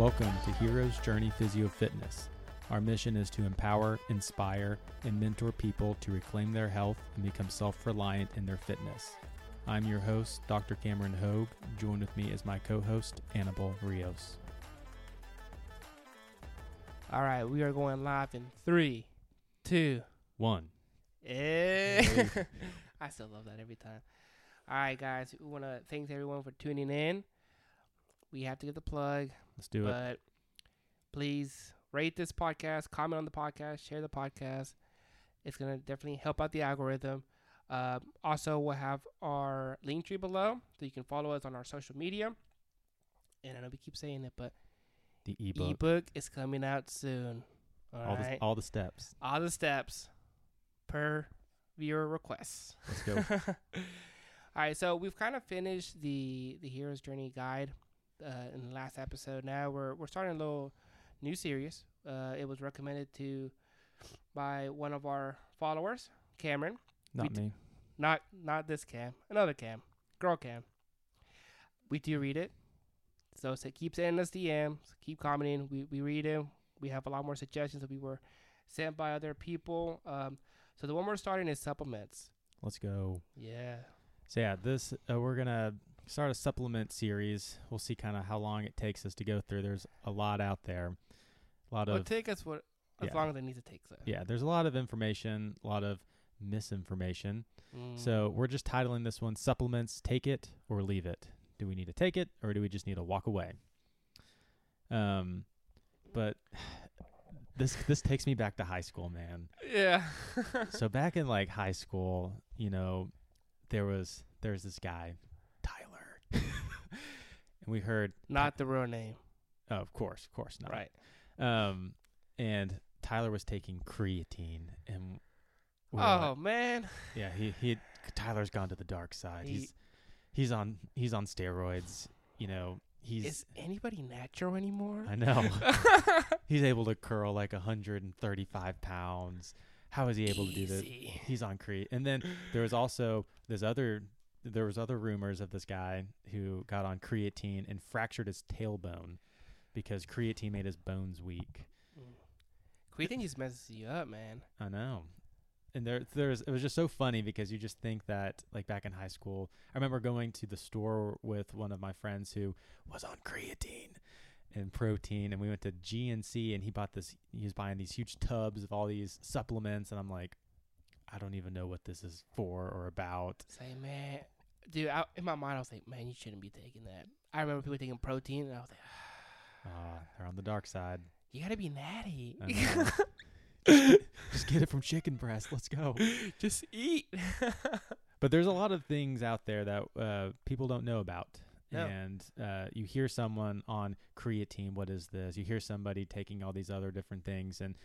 Welcome to Hero's Journey Physio Fitness. Our mission is to empower, inspire, and mentor people to reclaim their health and become self reliant in their fitness. I'm your host, Dr. Cameron Hogue. Join with me as my co host, Annabelle Rios. All right, we are going live in three, two, One. eh. I still love that every time. All right, guys, we want to thank everyone for tuning in. We have to get the plug, Let's do it. but please rate this podcast, comment on the podcast, share the podcast. It's gonna definitely help out the algorithm. Uh, also, we'll have our link tree below, so you can follow us on our social media. And I know we keep saying it, but The ebook. ebook is coming out soon. all, All the, all the steps. all the steps per viewer requests. Let's go. all right, so we've kind of finished the the hero's journey guide uh, in the last episode. Now we're we're starting a little new series. Uh, it was recommended to by one of our followers, Cameron. Not me. Not not this Cam, another Cam, girl Cam. We do read it, so, so keep sending us DMs, keep commenting. We we read them. We have a lot more suggestions that we were sent by other people. Um, so the one we're starting is supplements. Let's go. Yeah. So yeah, this uh, we're gonna start a supplement series. We'll see kind of how long it takes us to go through. There's a lot out there, a lot of. It'll of take us what as yeah. long as it needs to take. So. yeah. There's a lot of information, a lot of misinformation. Mm. So we're just titling this one "Supplements: Take It or Leave It." Do we need to take it or do we just need to walk away? Um, but this this takes me back to high school, man. yeah. so back in like high school, you know, there was there's this guy, we heard, not the real name. oh, of course, of course not, Right. Um, and Tyler was taking creatine, and we Oh like- man. yeah, he he Tyler's gone to the dark side. He- he's he's on he's on steroids. You know, he's Is anybody natural anymore? I know he's able to curl like 135 pounds. How is he able to do this? He's on Crete. And then there was also this other there was other rumors of this guy who got on creatine and fractured his tailbone because creatine made his bones weak. Creatine just messes you up, man. I know. And there there's it was just so funny because you just think that like back in high school, I remember going to the store with one of my friends who was on creatine and protein and we went to GNC and he bought this he was buying these huge tubs of all these supplements and I'm like I don't even know what this is for or about. Say, man, dude. I, in my mind, I was like, man, you shouldn't be taking that. I remember people taking protein, and I was like, Ah, they're on the dark side. you gotta be natty. Just get it from chicken breast. Let's go. Just eat. But there's a lot of things out there that uh, people don't know about. No. And uh, you hear someone on creatine, what is this? You hear somebody taking all these other different things, and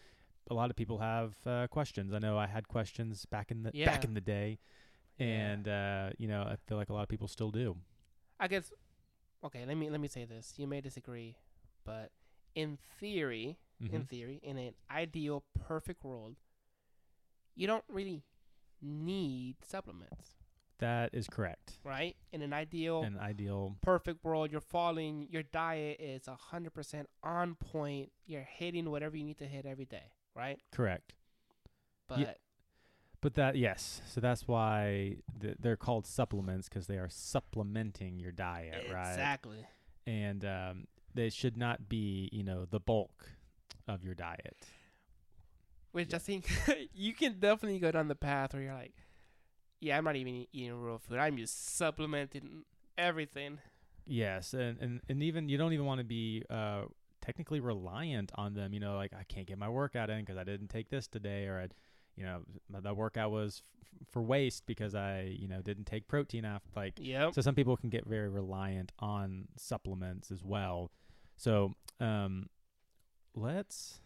a lot of people have uh, questions. I know I had questions back in the Yeah. back in the day, Yeah. and uh, you know I feel like a lot of people still do. I guess. Okay, let me let me say this. You may disagree, but in theory, in Mhm. theory, in an ideal, perfect world, you don't really need supplements, That is correct. right? In an ideal, An ideal. perfect world, you're following your diet is hundred percent on point. You're hitting whatever you need to hit every day, right? Correct. But Yeah. But that yes, so that's why th- they're called supplements because they are supplementing your diet, right? exactly. And um, they should not be, you know, the bulk of your diet. Which I think you can definitely go down the path where you're like, yeah, I'm not even eating real food. I'm just supplementing everything. Yes, and and, and even you don't even want to be uh, technically reliant on them. You know, like I can't get my workout in because I didn't take this today, or I, you know, my, that workout was f- for waste because I, you know, didn't take protein after. Like yeah. So some people can get very reliant on supplements as well. So um, let's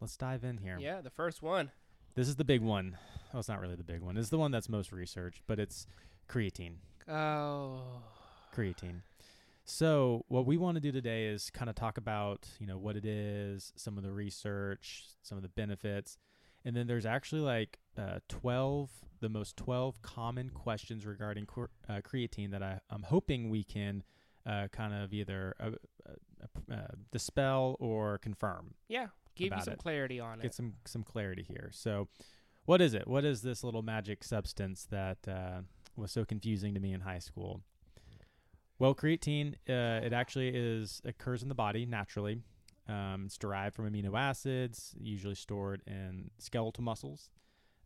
let's dive in here. Yeah, the first one. This is the big one. Well, it's not really the big one. It's the one that's most researched, but it's creatine. Oh. Creatine. So what we want to do today is kind of talk about you know what it is, some of the research, some of the benefits, and then there's actually like uh, 12 the most 12 common questions regarding cor- uh, creatine that I, I'm hoping we can uh, kind of either uh, uh, uh, dispel or confirm. Yeah, give you some it. clarity on Get it. Get some some clarity here. So, what is it? What is this little magic substance that uh, was so confusing to me in high school? Well, creatine uh, it actually is occurs in the body naturally. Um, it's derived from amino acids, usually stored in skeletal muscles.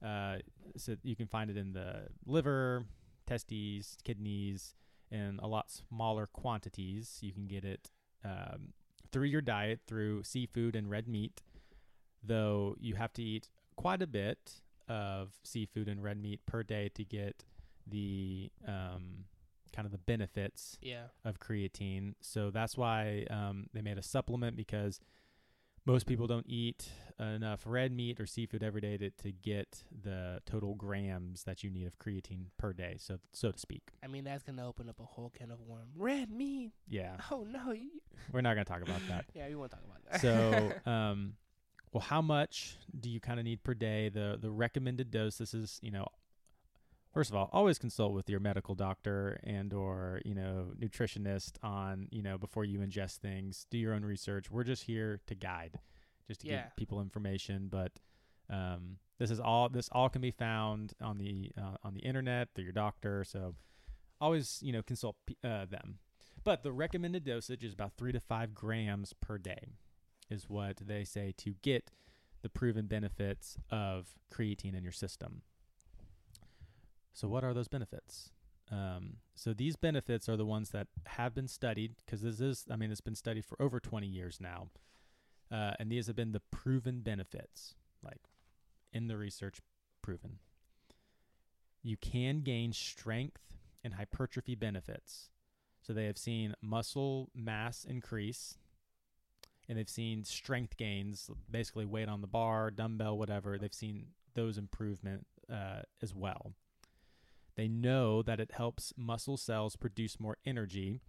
Uh, so you can find it in the liver, testes, kidneys, in a lot smaller quantities. You can get it um, through your diet through seafood and red meat, though you have to eat quite a bit of seafood and red meat per day to get the um, kind of the benefits Yeah. of creatine. So that's why um, they made a supplement because most people don't eat enough red meat or seafood every day to, to get the total grams that you need of creatine per day, so so to speak. I mean, that's gonna open up a whole can of worm. Red meat. Yeah, Oh no. we're not going to talk about that. Yeah, we won't talk about that. So, um, well, how much do you kind of need per day? The the recommended dose. This is you know, first of all, always consult with your medical doctor and or you know nutritionist on you know before you ingest things. Do your own research. We're just here to guide, just to Yeah. give people information. But um, this is all. This all can be found on the uh, on the internet through your doctor. So always you know consult uh, them. But the recommended dosage is about three to five grams per day is what they say to get the proven benefits of creatine in your system. So, what are those benefits? Um, so, these benefits are the ones that have been studied because this is, I mean, it's been studied for over 20 years now. Uh, and these have been the proven benefits, like in the research proven. You can gain strength and hypertrophy benefits. So, they have seen muscle mass increase and they've seen strength gains, basically weight on the bar, dumbbell, whatever. They've seen those improvement uh, as well. They know that it helps muscle cells produce more energy,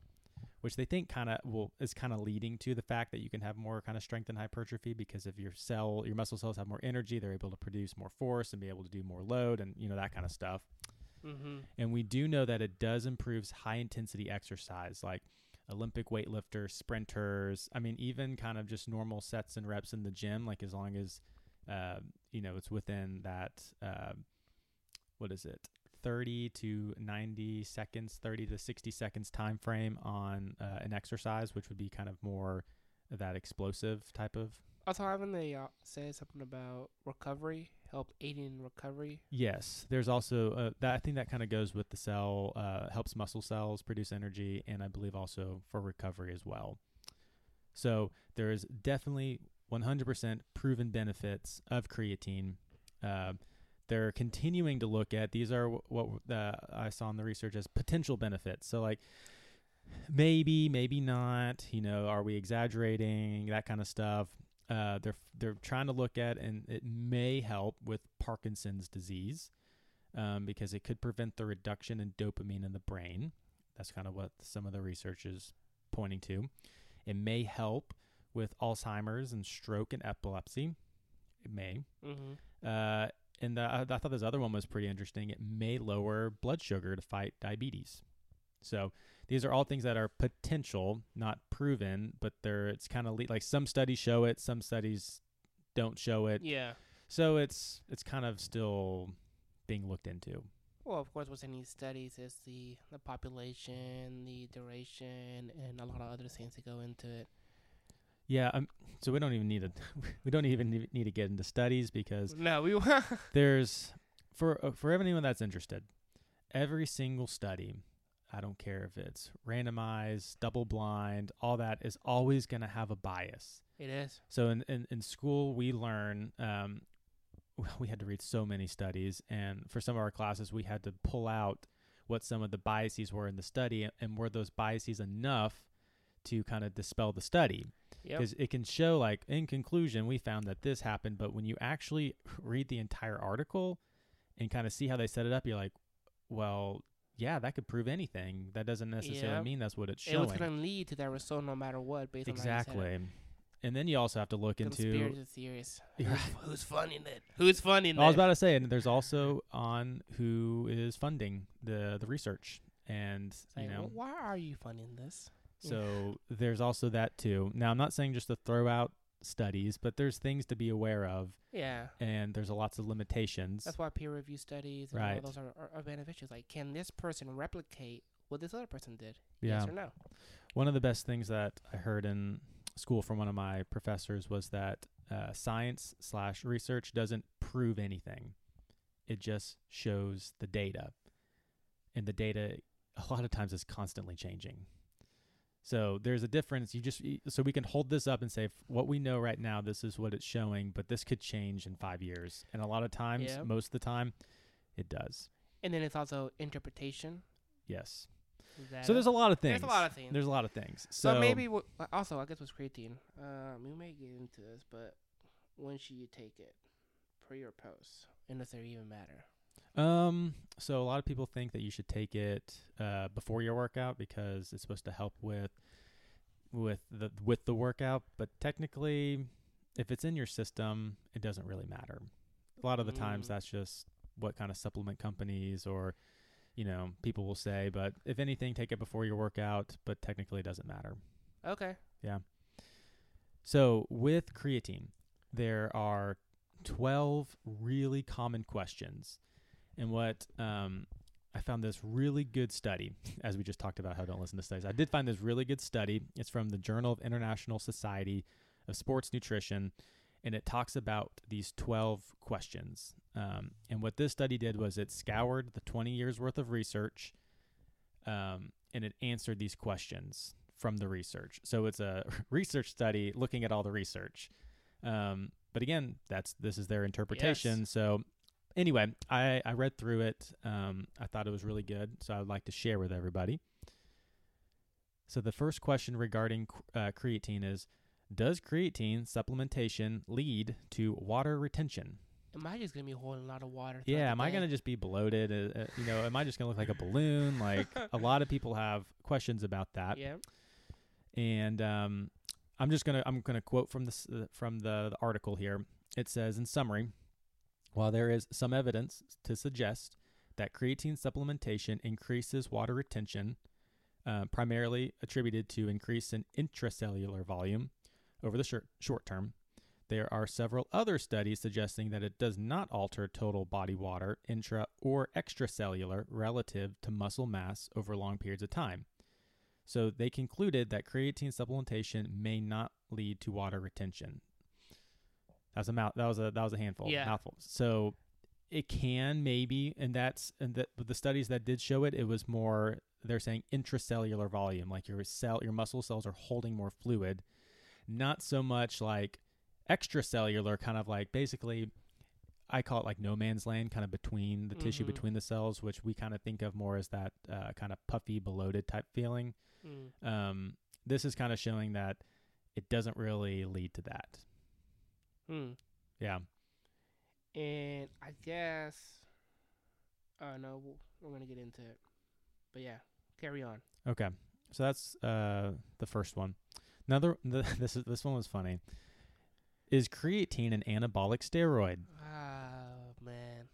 which they think kind of will is kind of leading to the fact that you can have more kind of strength and hypertrophy because if your cell, your muscle cells have more energy, they're able to produce more force and be able to do more load and you know that kind of stuff. mm-hmm. And we do know that it does improves high intensity exercise like Olympic weightlifters, sprinters. I mean, even kind of just normal sets and reps in the gym, like as long as, uh, you know, it's within that, uh, what is it? 30 to 90 seconds, 30 to 60 seconds time frame on uh, an exercise, which would be kind of more that explosive type of Also, haven't they uh, said something about recovery, help aiding in recovery? Yes, there's also uh, that. I think that kind of goes with the cell, uh, helps muscle cells produce energy, and I believe also for recovery as well. So there is definitely 100% proven benefits of creatine. They're continuing to look at these are what uh, I saw in the research as potential benefits. So like maybe, maybe not. You know, are we exaggerating that kind of stuff? Uh, they're they're trying to look at, and it may help with Parkinson's disease um, because it could prevent the reduction in dopamine in the brain. That's kind of what some of the research is pointing to. It may help with Alzheimer's and stroke and epilepsy. It may. Mm-hmm. Uh, and the, I, I thought this other one was pretty interesting. It may lower blood sugar to fight diabetes. So these are all things that are potential, not proven, but they're it's kind of le- like some studies show it, some studies don't show it. Yeah. So it's it's kind of still being looked into. Well, of course, what's in these studies is the the population, the duration, and a lot of other things that go into it. Yeah, um, so we don't even need to we don't even need- to get into studies because No, we there's for uh, for anyone that's interested, every single study, I don't care if it's randomized, double blind, all that is always going to have a bias. it is. So in, in, in school, we learn, um, we had to read so many studies. And for some of our classes, we had to pull out what some of the biases were in the study and were those biases enough to kind of dispel the study. Yep. Because it can show, like, in conclusion, we found that this happened. But when you actually read the entire article and kind of see how they set it up, you're like, well, yeah, that could prove anything. That doesn't necessarily Yeah. mean that's what it's It showing. was going to lead to that result no matter what, based on how you said it. exactly. And then you also have to look into Conspiracy theories. Who's, who's funding it? Who's funding it? I was about to say, and there's also on who is funding the the research, and you know, well, why are you funding this? So there's also that too. Now I'm not saying just to throw out studies, but there's things to be aware of, Yeah. and there's lots of limitations. That's why peer review studies and all Right. those are, are, are beneficial. Like, can this person replicate what this other person did? yeah. Yes or no? One of the best things that I heard in school from one of my professors was that uh, science slash research doesn't prove anything. It just shows the data, and the data a lot of times is constantly changing. So there's a difference. You just so we can hold this up and say f- what we know right now. This is what it's showing, but this could change in five years. And a lot of times, Yeah. most of the time, it does. And then it's also interpretation. Yes. So there's a lot of things. There's a lot of things. There's a lot of things. So, So, maybe w- also I guess with creatine, um, we may get into this, but when should you take it, pre or post, and does it even matter? Um, so a lot of people think that you should take it uh, before your workout because it's supposed to help with with the with the workout. But technically, if it's in your system, it doesn't really matter. A lot of the times, Mm. that's just what kind of supplement companies or you know people will say. But if anything, take it before your workout. But technically, it doesn't matter. Okay. Yeah. So with creatine, there are 12 really common questions. And what um, I found this really good study, as we just talked about how don't listen to studies. I did find this really good study. It's from the Journal of International Society of Sports Nutrition, and it talks about these 12 questions. Um, and what this study did was it scoured the 20 years worth of research um, and it answered these questions from the research. So it's a research study looking at all the research. Um, but again, that's this is their interpretation. So anyway, I, I read through it. Um, I thought it was really good. So I would like to share with everybody. So the first question regarding uh, creatine is Does creatine supplementation lead to water retention? Am I just gonna be holding a lot of water? Yeah, am I going to just be bloated? Uh, uh, you know, am I just going to look like a balloon? Like a lot of people have questions about that. Yeah. and um, I'm just gonna I'm gonna quote from this uh, from the, the article here. It says in summary, while there is some evidence to suggest that creatine supplementation increases water retention, uh, primarily attributed to increase in intracellular volume over the short, short term, there are several other studies suggesting that it does not alter total body water, intra or extracellular, relative to muscle mass over long periods of time. So they concluded that creatine supplementation may not lead to water retention. That's a mouth. That was a that was a handful. Yeah. Mouthful. So it can maybe, and that's and that the studies that did show it, it was more. They're saying intracellular volume, like your cell, your muscle cells are holding more fluid, not so much like extracellular, kind of like basically. I call it like no man's land, kind of between the tissue Mhm. between the cells, which we kind of think of more as that uh, kind of puffy, bloated type feeling. Mm. Um, this is kind of showing that it doesn't really lead to that. Hmm. Yeah. And I guess, uh, no, we're gonna get into it. But yeah, carry on. Okay. So that's uh, the first one. Another. The, this is this one was funny. Is creatine an anabolic steroid? Oh man,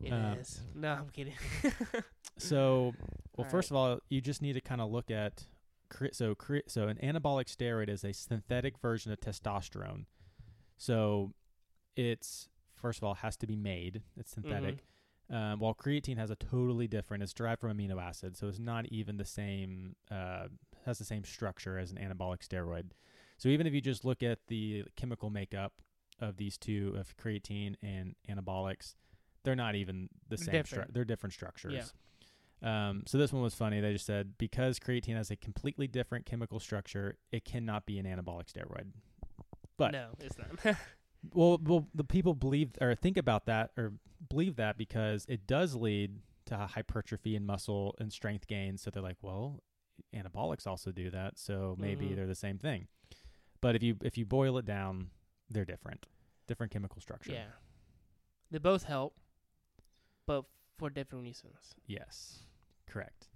it is. Uh, No, I'm kidding. So, well, All first of all, you just need to kind of look at cre- so cre- so an anabolic steroid is a synthetic version of testosterone. So, it's first of all has to be made. It's synthetic. Um, while creatine has a totally different. It's derived from amino acids, so it's not even the same. Uh, has the same structure as an anabolic steroid. So even if you just look at the chemical makeup of these two, of creatine and anabolics, they're not even the same. Stru- they're different structures. Um, so this one was funny. They just said because creatine has a completely different chemical structure, it cannot be an anabolic steroid. But no, it's not. well, well, the people believe or think about that or believe that because it does lead to hypertrophy and muscle and strength gain. So they're like, well, anabolics also do that, so maybe Mhm. they're the same thing. But if you if you boil it down, they're different, different chemical structure. yeah, they both help, but for different reasons. Yes, correct.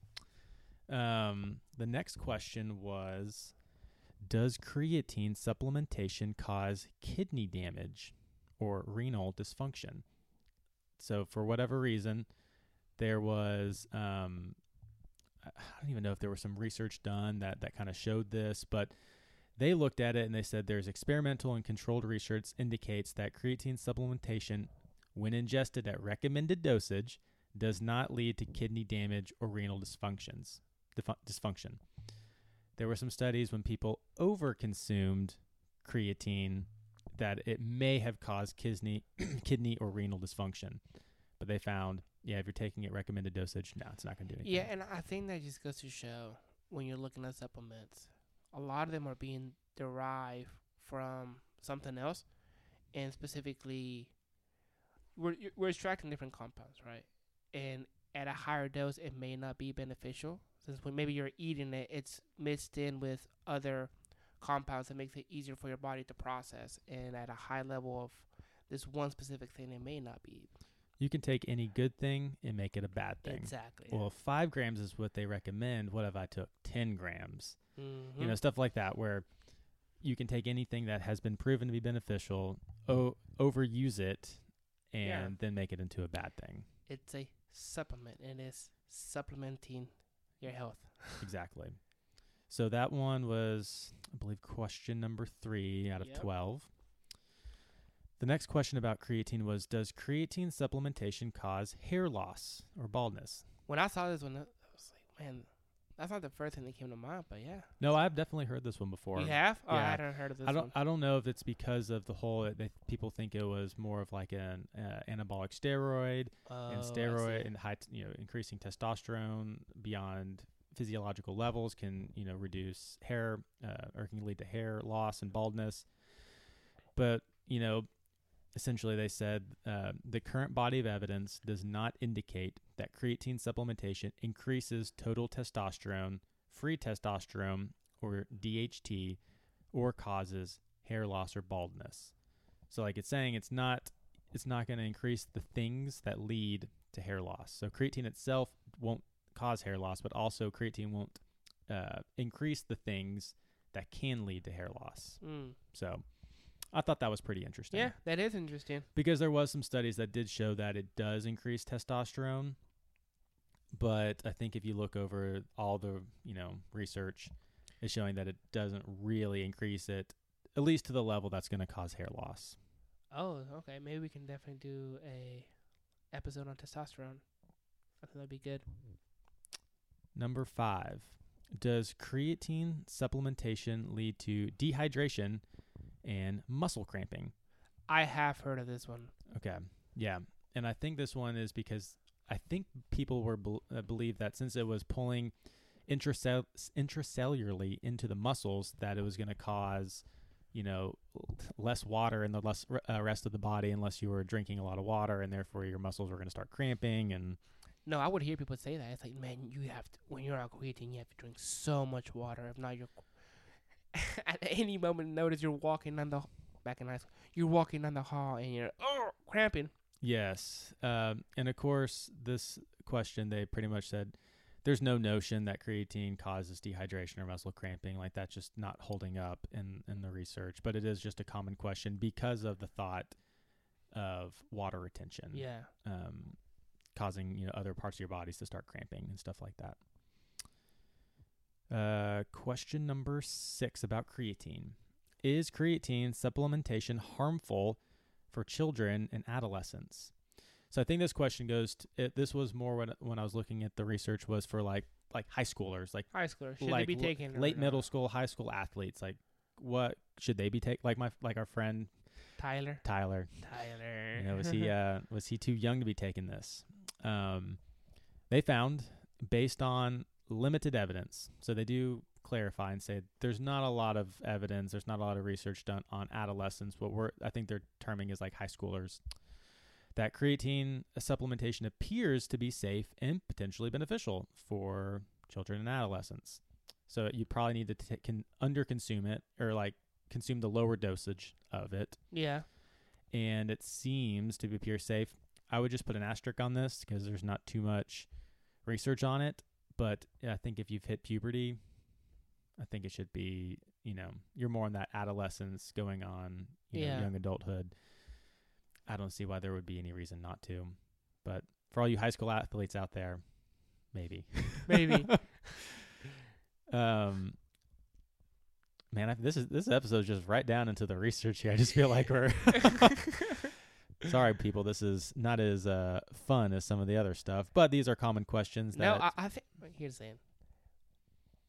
Um, the next question was, does creatine supplementation cause kidney damage or renal dysfunction? So, for whatever reason, there was um, I don't even know if there was some research done that that kind of showed this, but they looked at it and they said there's experimental and controlled research indicates that creatine supplementation, when ingested at recommended dosage, does not lead to kidney damage or renal dysfunctions. Dysfunction. There were some studies when people overconsumed creatine that it may have caused kidney kidney or renal dysfunction, but they found yeah if you're taking it recommended dosage, no, it's not going to do anything. Yeah, and I think that just goes to show when you're looking at supplements, a lot of them are being derived from something else, and specifically, we're we're extracting different compounds, right? And at a higher dose, it may not be beneficial since when maybe you're eating it, it's mixed in with other compounds that makes it easier for your body to process. And at a high level of this one specific thing, it may not be You can take any good thing and make it a bad thing. exactly. Well, five grams is what they recommend, what if I took 10 grams? Mhm. You know, stuff like that, where you can take anything that has been proven to be beneficial, o- overuse it, and Yeah. then make it into a bad thing. it's a supplement and it's supplementing your mm. health. exactly. So that one was, I believe, question number three out of Yep. 12. The next question about creatine was Does creatine supplementation cause hair loss or baldness? When I saw this one, I was like, man, that's not the first thing that came to mind, but yeah. No, I've definitely heard this one before. you have? Oh, yeah. I hadn't heard of this I don't. one. I don't know if it's because of the whole. They, people think it was more of like an uh, anabolic steroid Oh, and steroid and high, t- you know, increasing testosterone beyond physiological levels can you know reduce hair uh, or can lead to hair loss and baldness. But you know, essentially they said uh, the current body of evidence does not indicate that creatine supplementation increases total testosterone, free testosterone, or DHT, or causes hair loss or baldness. So like it's saying it's not it's not going to increase the things that lead to hair loss. So creatine itself won't cause hair loss, but also creatine won't uh, increase the things that can lead to hair loss. Mm. So I thought that was pretty interesting. Yeah, that is interesting. Because there was some studies that did show that it does increase testosterone, but I think if you look over all the, you know, research is showing that it doesn't really increase it at least to the level that's going to cause hair loss. Oh, okay. Maybe we can definitely do a episode on testosterone. I think that'd be good. Number 5. Does creatine supplementation lead to dehydration and muscle cramping? I have heard of this one. Okay. Yeah. And I think this one is because I think people were bel uh, believe that since it was pulling intracell- intracellularly into the muscles that it was going to cause, you know, less water in the less uh, rest of the body unless you were drinking a lot of water and therefore your muscles were going to start cramping and No, I would hear people say that. It's like, man, you have to when you're out creatine, you have to drink so much water. If not, you're at any moment notice you're walking down the back in high school. You're walking down the hall and you're oh cramping. Yes. Um, and of course, this question, they pretty much said there's no notion that creatine causes dehydration or muscle cramping. Like that's just not holding up in, in the research. But it is just a common question because of the thought of water retention Yeah. um, causing you know other parts of your bodies to start cramping and stuff like that. Uh, question number six about creatine: Is creatine supplementation harmful for children and adolescents? So I think this question goes. To, it, this was more when when I was looking at the research was for like like high schoolers, like High schoolers should like they be taking late middle school, high school athletes. Like, what should they be taking? Like my like our friend Tyler. Tyler. Tyler. You know, was he uh, was he too young to be taking this? Um, they found based on limited evidence. So they do clarify and say there's not a lot of evidence. There's not a lot of research done on adolescents. What we're I think they're terming is like high schoolers. That creatine supplementation appears to be safe and potentially beneficial for children and adolescents. So you probably need to t- can under consume it or like consume the lower dosage of it yeah. and it seems to be appear safe. I would just put an asterisk on this because there's not too much research on it. But I think if you've hit puberty, I think it should be, you know, you're more in that adolescence going on, you know, young adulthood. I don't see why there would be any reason not to. But for all you high school athletes out there, maybe. Maybe. Um, man, I, this is this episode is just right down into the research here. I just feel like we're sorry, people. This is not as uh, fun as some of the other stuff, but these are common questions. No, I, I think here's the thing.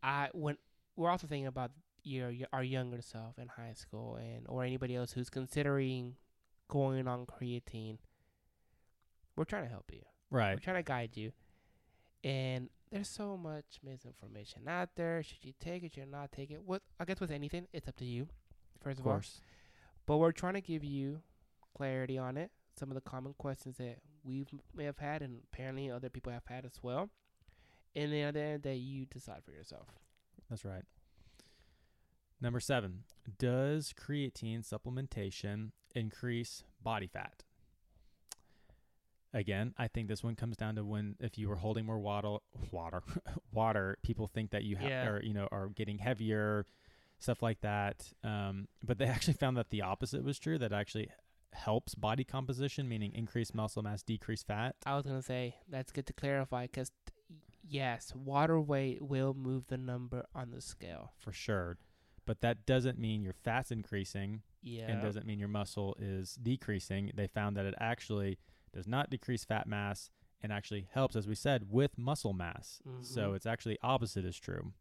I when we're also thinking about your, your our younger self in high school and or anybody else who's considering going on creatine. We're trying to help you. right. We're trying to guide you. And there's so much misinformation out there. Should you take it? Should you not take it? What I guess with anything, it's up to you. First Of of, all, but we're trying to give you clarity on it. Some of the common questions that we may have had, and apparently other people have had as well. And then at the end day, you decide for yourself. That's right. Number seven, does creatine supplementation increase body fat? Again, I think this one comes down to when if you were holding more water, water, water, people think that you ha- Yeah. are you know are getting heavier, stuff like that. Um, but they actually found that the opposite was true. That actually helps body composition, meaning increased muscle mass, decreased fat. I was gonna say that's good to clarify because yes, water weight will move the number on the scale. for sure. But that doesn't mean your fat's increasing Yeah, and doesn't mean your muscle is decreasing. They found that it actually does not decrease fat mass and actually helps, as we said, with muscle mass. So Mhm. it's actually opposite is true.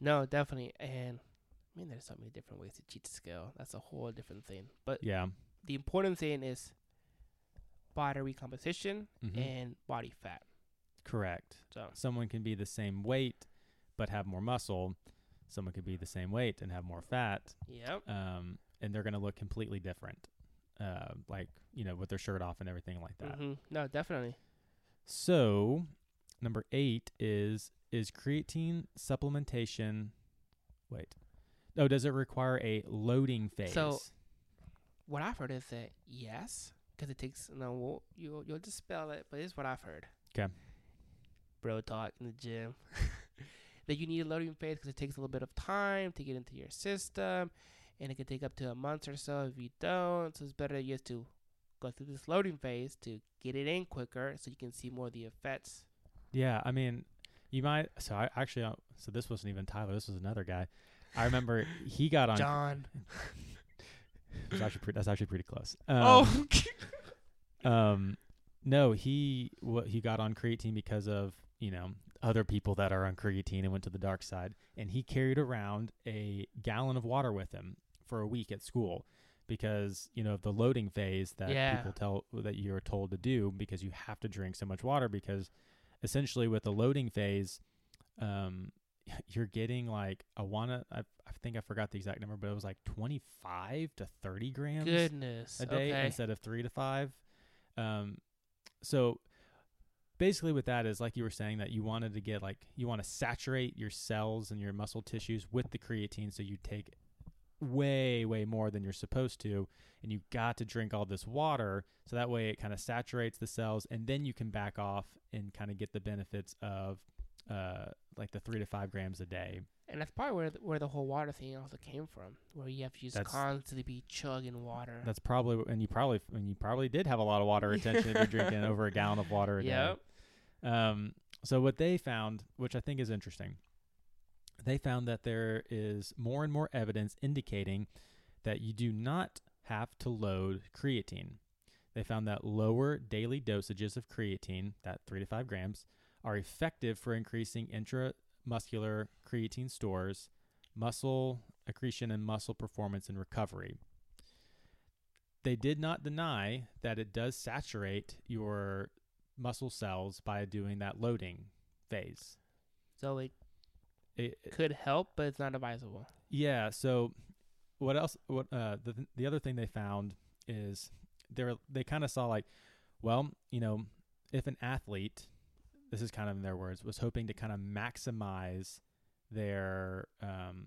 No, definitely. And I mean, there's so many different ways to cheat the scale. That's a whole different thing. But Yeah. The important thing is body recomposition Mhm. and body fat. Correct. So Someone can be the same weight but have more muscle. Someone could be the same weight and have more fat. yep. Um, and they're going to look completely different. Uh, like, you know, with their shirt off and everything like that. hmm No, definitely. So, number eight is is creatine supplementation. Wait, oh, does it require a loading phase? So- What I've heard is that yes, because it takes no. We'll, you'll you'll just spell it, but it's what I've heard. 'Kay. Bro talk in the gym. that you need a loading phase because it takes a little bit of time to get into your system, and it can take up to a month or so if you don't. So it's better just to go through this loading phase to get it in quicker, so you can see more of the effects. yeah, I mean, you might. So I actually, uh, so this wasn't even Tyler. This was another guy. I remember he got on. John. it was actually pretty, that's actually pretty close. Um, oh. um, no, he what he got on creatine because of you know other people that are on creatine and went to the dark side, and he carried around a gallon of water with him for a week at school because you know the loading phase that Yeah. people tell that you're told to do because you have to drink so much water because essentially with the loading phase um you're getting like I wanna I, I think I forgot the exact number but it was like 25 to 30 grams Goodness. a day okay. instead of three to five. Um, so basically, with that is like you were saying that you wanted to get like you want to saturate your cells and your muscle tissues with the creatine, so you take way way more than you're supposed to, and you got to drink all this water, so that way it kind of saturates the cells, and then you can back off and kind of get the benefits of uh like the three to five grams a day. And that's probably where the, where the whole water thing also came from, where you have to just That's- constantly be chugging water. That's probably and you probably and you probably did have a lot of water retention if you're drinking over a gallon of water a day. Um, so what they found, which I think is interesting, they found that there is more and more evidence indicating that you do not have to load creatine. They found that lower daily dosages of creatine, that three to five grams, are effective for increasing intramuscular creatine stores, muscle accretion, and muscle performance and recovery. They did not deny that it does saturate your muscle cells by doing that loading phase. So it It, it- could help, but it's not advisable. yeah. So, what else? What uh, the the other thing they found is they they kind of saw like, well, you know, if an athlete, this is kind of in their words, was hoping to kind of maximize their um,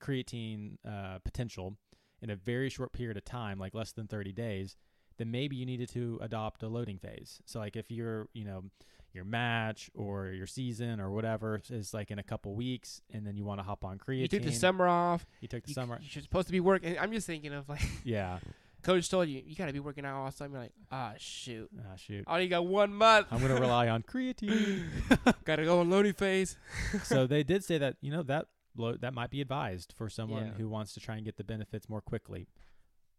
creatine uh, potential in a very short period of time, like less than 30 days, then maybe you needed to adopt a loading phase. So like if you're, you know, your match or your season or whatever is like in a couple weeks and then you want to hop on creatine. You took the summer off. You took the You, summer. You're supposed to be working. I'm just thinking of like, Yeah. coach told you you gotta be working out all the time. You're like, ah, shoot. Ah, shoot. I only got one month. I'm gonna rely on creatine. gotta go on lonely phase. so they did say that you know that lo- that might be advised for someone Yeah. who wants to try and get the benefits more quickly.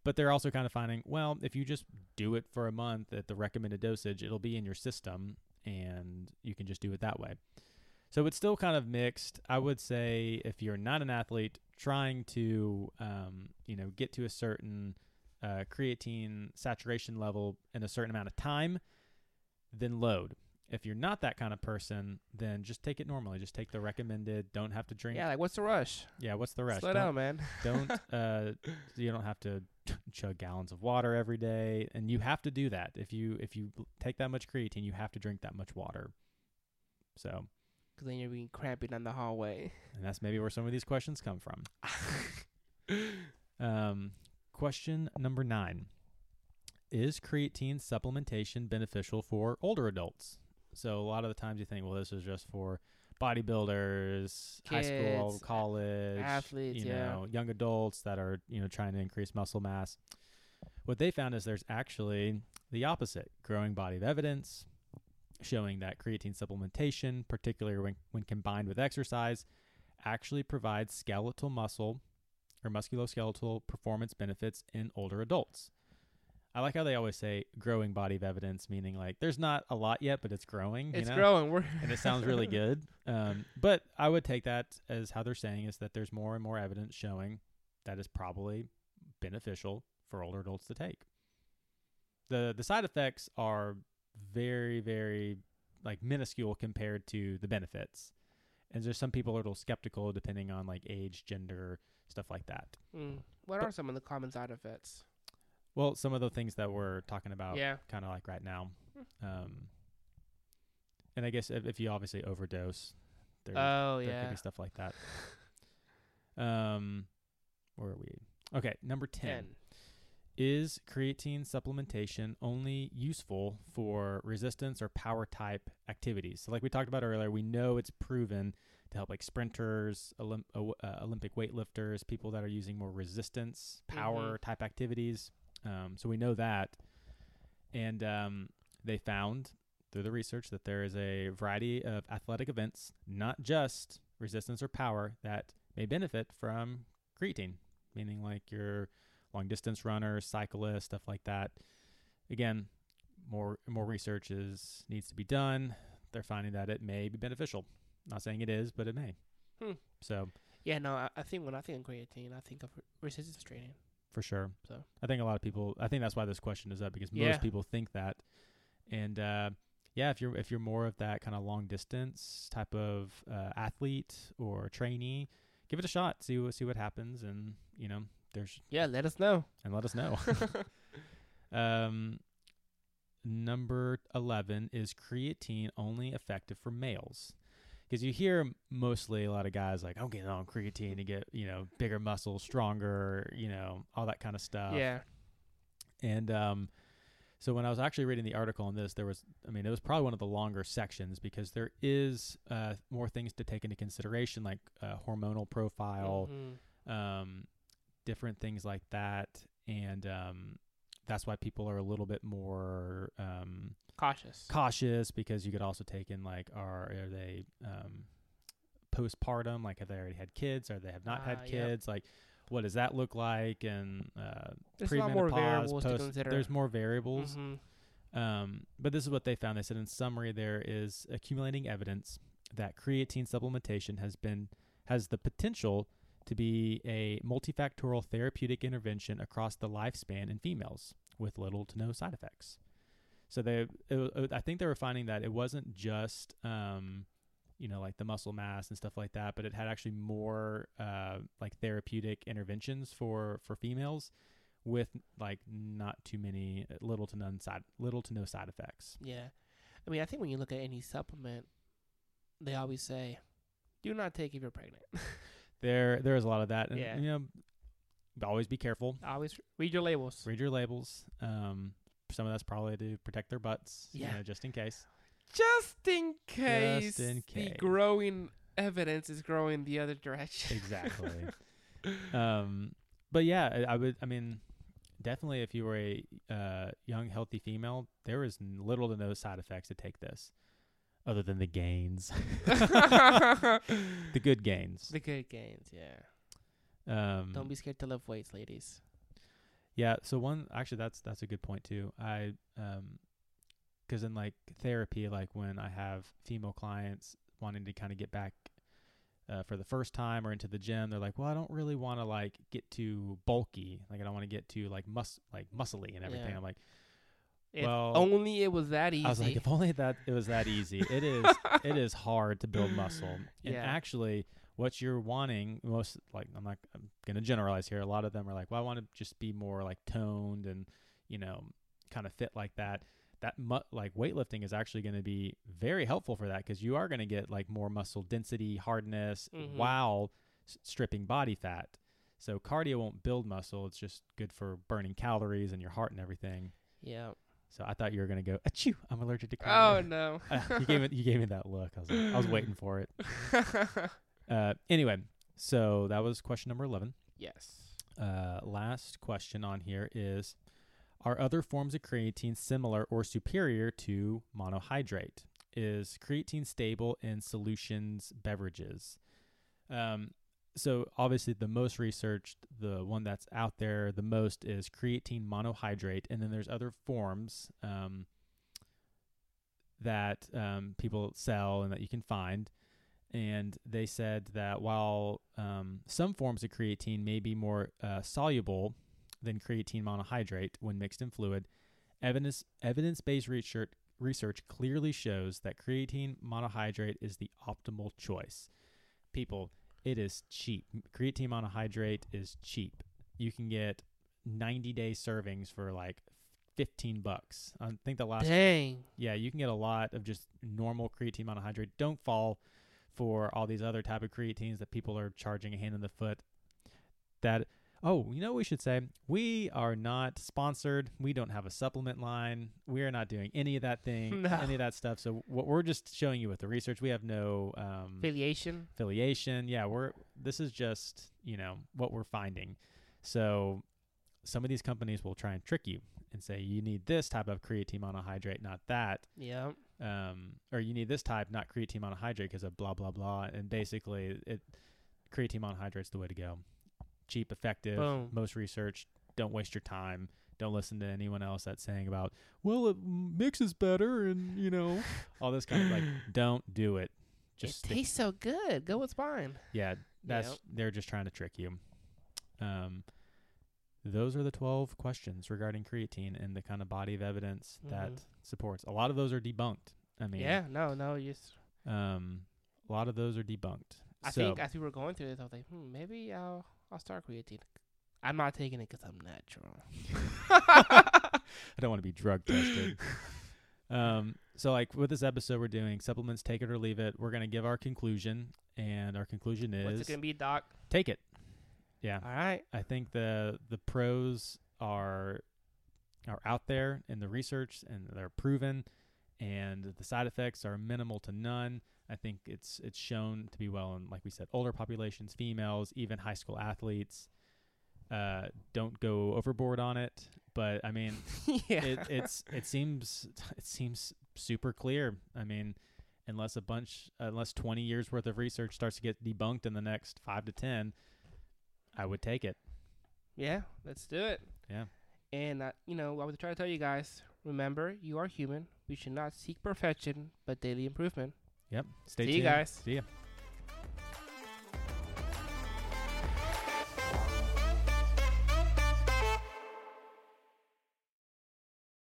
But they're also kind of finding, well, if you just do it for a month at the recommended dosage, it'll be in your system and you can just do it that way. So it's still kind of mixed. I would say if you're not an athlete trying to, um, you know, get to a certain uh, creatine saturation level in a certain amount of time, then load. If you're not that kind of person, then just take it normally. Just take the recommended. Don't have to drink. Yeah, like what's the rush? Yeah, what's the rush? Slow don't, down, man. don't uh you don't have to chug gallons of water every day and you have to do that. If you if you take that much creatine, you have to drink that much water. So, Because then you're being cramping down the hallway. and that's maybe where some of these questions come from. Um question number 9. Is creatine supplementation beneficial for older adults? So a lot of the times you think, well, this is just for bodybuilders, high school, college, athletes, you yeah. know, young adults that are, you know, trying to increase muscle mass. What they found is there's actually the opposite, growing body of evidence showing that creatine supplementation, particularly when, when combined with exercise, actually provides skeletal muscle or musculoskeletal performance benefits in older adults. I like how they always say growing body of evidence, meaning like there's not a lot yet, but it's growing. It's you know? growing. We're and it sounds really good. Um, but I would take that as how they're saying is that there's more and more evidence showing that is probably beneficial for older adults to take. the The side effects are very, very like minuscule compared to the benefits, and there's some people are a little skeptical depending on like age, gender, stuff like that. Mm. What But- are some of the common side effects? Well, some of the things that we're talking about, Yeah. kind of like right now. Um, and I guess if, if you obviously overdose, there, Oh there could yeah. be stuff like that. Um, where are we? Okay, number 10. Ten. Is creatine supplementation only useful for resistance or power type activities? So, like we talked about earlier, we know it's proven to help like sprinters, Olymp- uh, uh, Olympic weightlifters, people that are using more resistance, power type activities. Um, so, we know that. And um, they found through the research that there is a variety of athletic events, not just resistance or power, that may benefit from creatine, meaning like your long distance runners, cyclists, stuff like that. Again, more more research is needs to be done. They're finding that it may be beneficial. Not saying it is, but it may. Hmm. So Yeah, no, I, I think when I think of creatine, I think of resistance training. for sure. So I think a lot of people. I think that's why this question is up because Yeah. most people think that. And uh, yeah, if you're if you're more of that kind of long distance type of uh, athlete or trainee, give it a shot. See what see what happens, and you know, there's yeah, let us know. and let us know. um, number eleven is creatine only effective for males? Because you hear mostly a lot of guys like, I'm getting on creatine to get you know bigger muscles, stronger, you know, all that kind of stuff. yeah. And um, so when I was actually reading the article on this, there was, I mean, it was probably one of the longer sections because there is uh, more things to take into consideration, like uh, hormonal profile, Mhm. um, different things like that, and um, that's why people are a little bit more um, Cautious. cautious because you could also take in like, are are they um, postpartum? Like, have they already had kids? Or they have not had Ah, yep. kids? Like, what does that look like? And uh, There's a lot more variables to consider. There's more variables. Mhm. Um, but this is what they found. They said in summary, there is accumulating evidence that creatine supplementation has been has the potential to be a multifactorial therapeutic intervention across the lifespan in females with little to no side effects. So they, it, I think they were finding that it wasn't just, um, you know, like the muscle mass and stuff like that, but it had actually more uh, like therapeutic interventions for for females with like not too many little to none side little to no side effects. Yeah. I mean, I think when you look at any supplement, they always say, "Do not take if you're pregnant." There there is a lot of that, and Yeah. you know, always be careful. always read your labels. Read your labels. Um, some of that's probably to protect their butts, you Yeah. know, just in case. Just in case, Just in case. the growing evidence is growing the other direction. Exactly. um, but yeah, I, I would. I mean, definitely if you were a uh, young, healthy female, there is little to no side effects to take this, other than the gains, the good gains. the good gains, yeah. Um, Don't be scared to lift weights, ladies. Yeah. So one actually that's that's a good point too. I um, because in like therapy, like when I have female clients wanting to kind of get back uh, for the first time or into the gym, they're like, well, I don't really want to like get too bulky. Like I don't want to get too like mus like muscly and everything. Yeah. I'm like, If Well, only it was that easy. I was like, if only that it was that easy. It is. it is hard to build muscle, and Yeah. actually, what you're wanting most like I'm not I'm gonna generalize here. A lot of them are like, well, I want to just be more like toned and you know kind of fit like that. That mu- like weightlifting is actually going to be very helpful for that because you are going to get like more muscle density, hardness, Mhm. while s- stripping body fat. So cardio won't build muscle. It's just good for burning calories and your heart and everything. yeah. So I thought you were gonna go, achoo, I'm allergic to Oh no. Uh, you gave it. You gave me that look. I was. Like, I was waiting for it. Uh, anyway, so that was question number eleven. yes. Uh, last question on here is: Are other forms of creatine similar or superior to monohydrate? Is creatine stable in solutions beverages? Um, so obviously the most researched, the one that's out there the most is creatine monohydrate, and then there's other forms um, that um, people sell and that you can find. And they said that while um, some forms of creatine may be more uh, soluble than creatine monohydrate when mixed in fluid, evidence evidence based research research clearly shows that creatine monohydrate is the optimal choice. People, it is cheap. Creatine monohydrate is cheap. You can get 90 day servings for like 15 bucks. I think the last Dang. yeah, you can get a lot of just normal creatine monohydrate. Don't fall for all these other type of creatines that people are charging a hand in the foot. That oh, you know what we should say? We are not sponsored. We don't have a supplement line. We are not doing any of that thing, No. any of that stuff. So what we're just showing you with the research. We have no um, Affiliation. affiliation. Yeah, we're this is just you know what we're finding. So some of these companies will try and trick you and say you need this type of creatine monohydrate, not that Yeah. um, or you need this type, not creatine monohydrate, because of blah blah blah. And basically, it creatine monohydrate's the way to go. Cheap, effective, Boom. most researched. Don't waste your time. Don't listen to anyone else that's saying about, well, it mixes better, and you know, all this kind of like. Don't do it. Just it tastes so good. Go with mine. yeah, that's Yep. they're just trying to trick you. Um, those are the twelve questions regarding creatine and the kind of body of evidence that Mhm. supports. A lot of those are debunked. I mean, Yeah. No. No. You just. um, a lot of those are debunked. I so, think as we were going through this, I was like, hmm, maybe I'll I'll start creatine. I'm not taking it because I'm natural. I don't want to be drug tested. um, so like with this episode, we're doing supplements, take it or leave it. We're gonna give our conclusion, and our conclusion is What's it gonna be, Doc? take it. Yeah, All right. I think the the pros are are out there in the research and they're proven, and the side effects are minimal to none. I think it's it's shown to be well in, like we said, older populations, females, even high school athletes. Uh, don't go overboard on it, but I mean, yeah. it, it's it seems it seems super clear. I mean, unless a bunch, unless twenty years worth of research starts to get debunked in the next five to ten, I would take it. yeah. Let's do it. Yeah. And uh, you know, I was trying to tell you guys. Remember, you are human. We should not seek perfection, but daily improvement. Yep. Stay See tuned. you guys. See ya.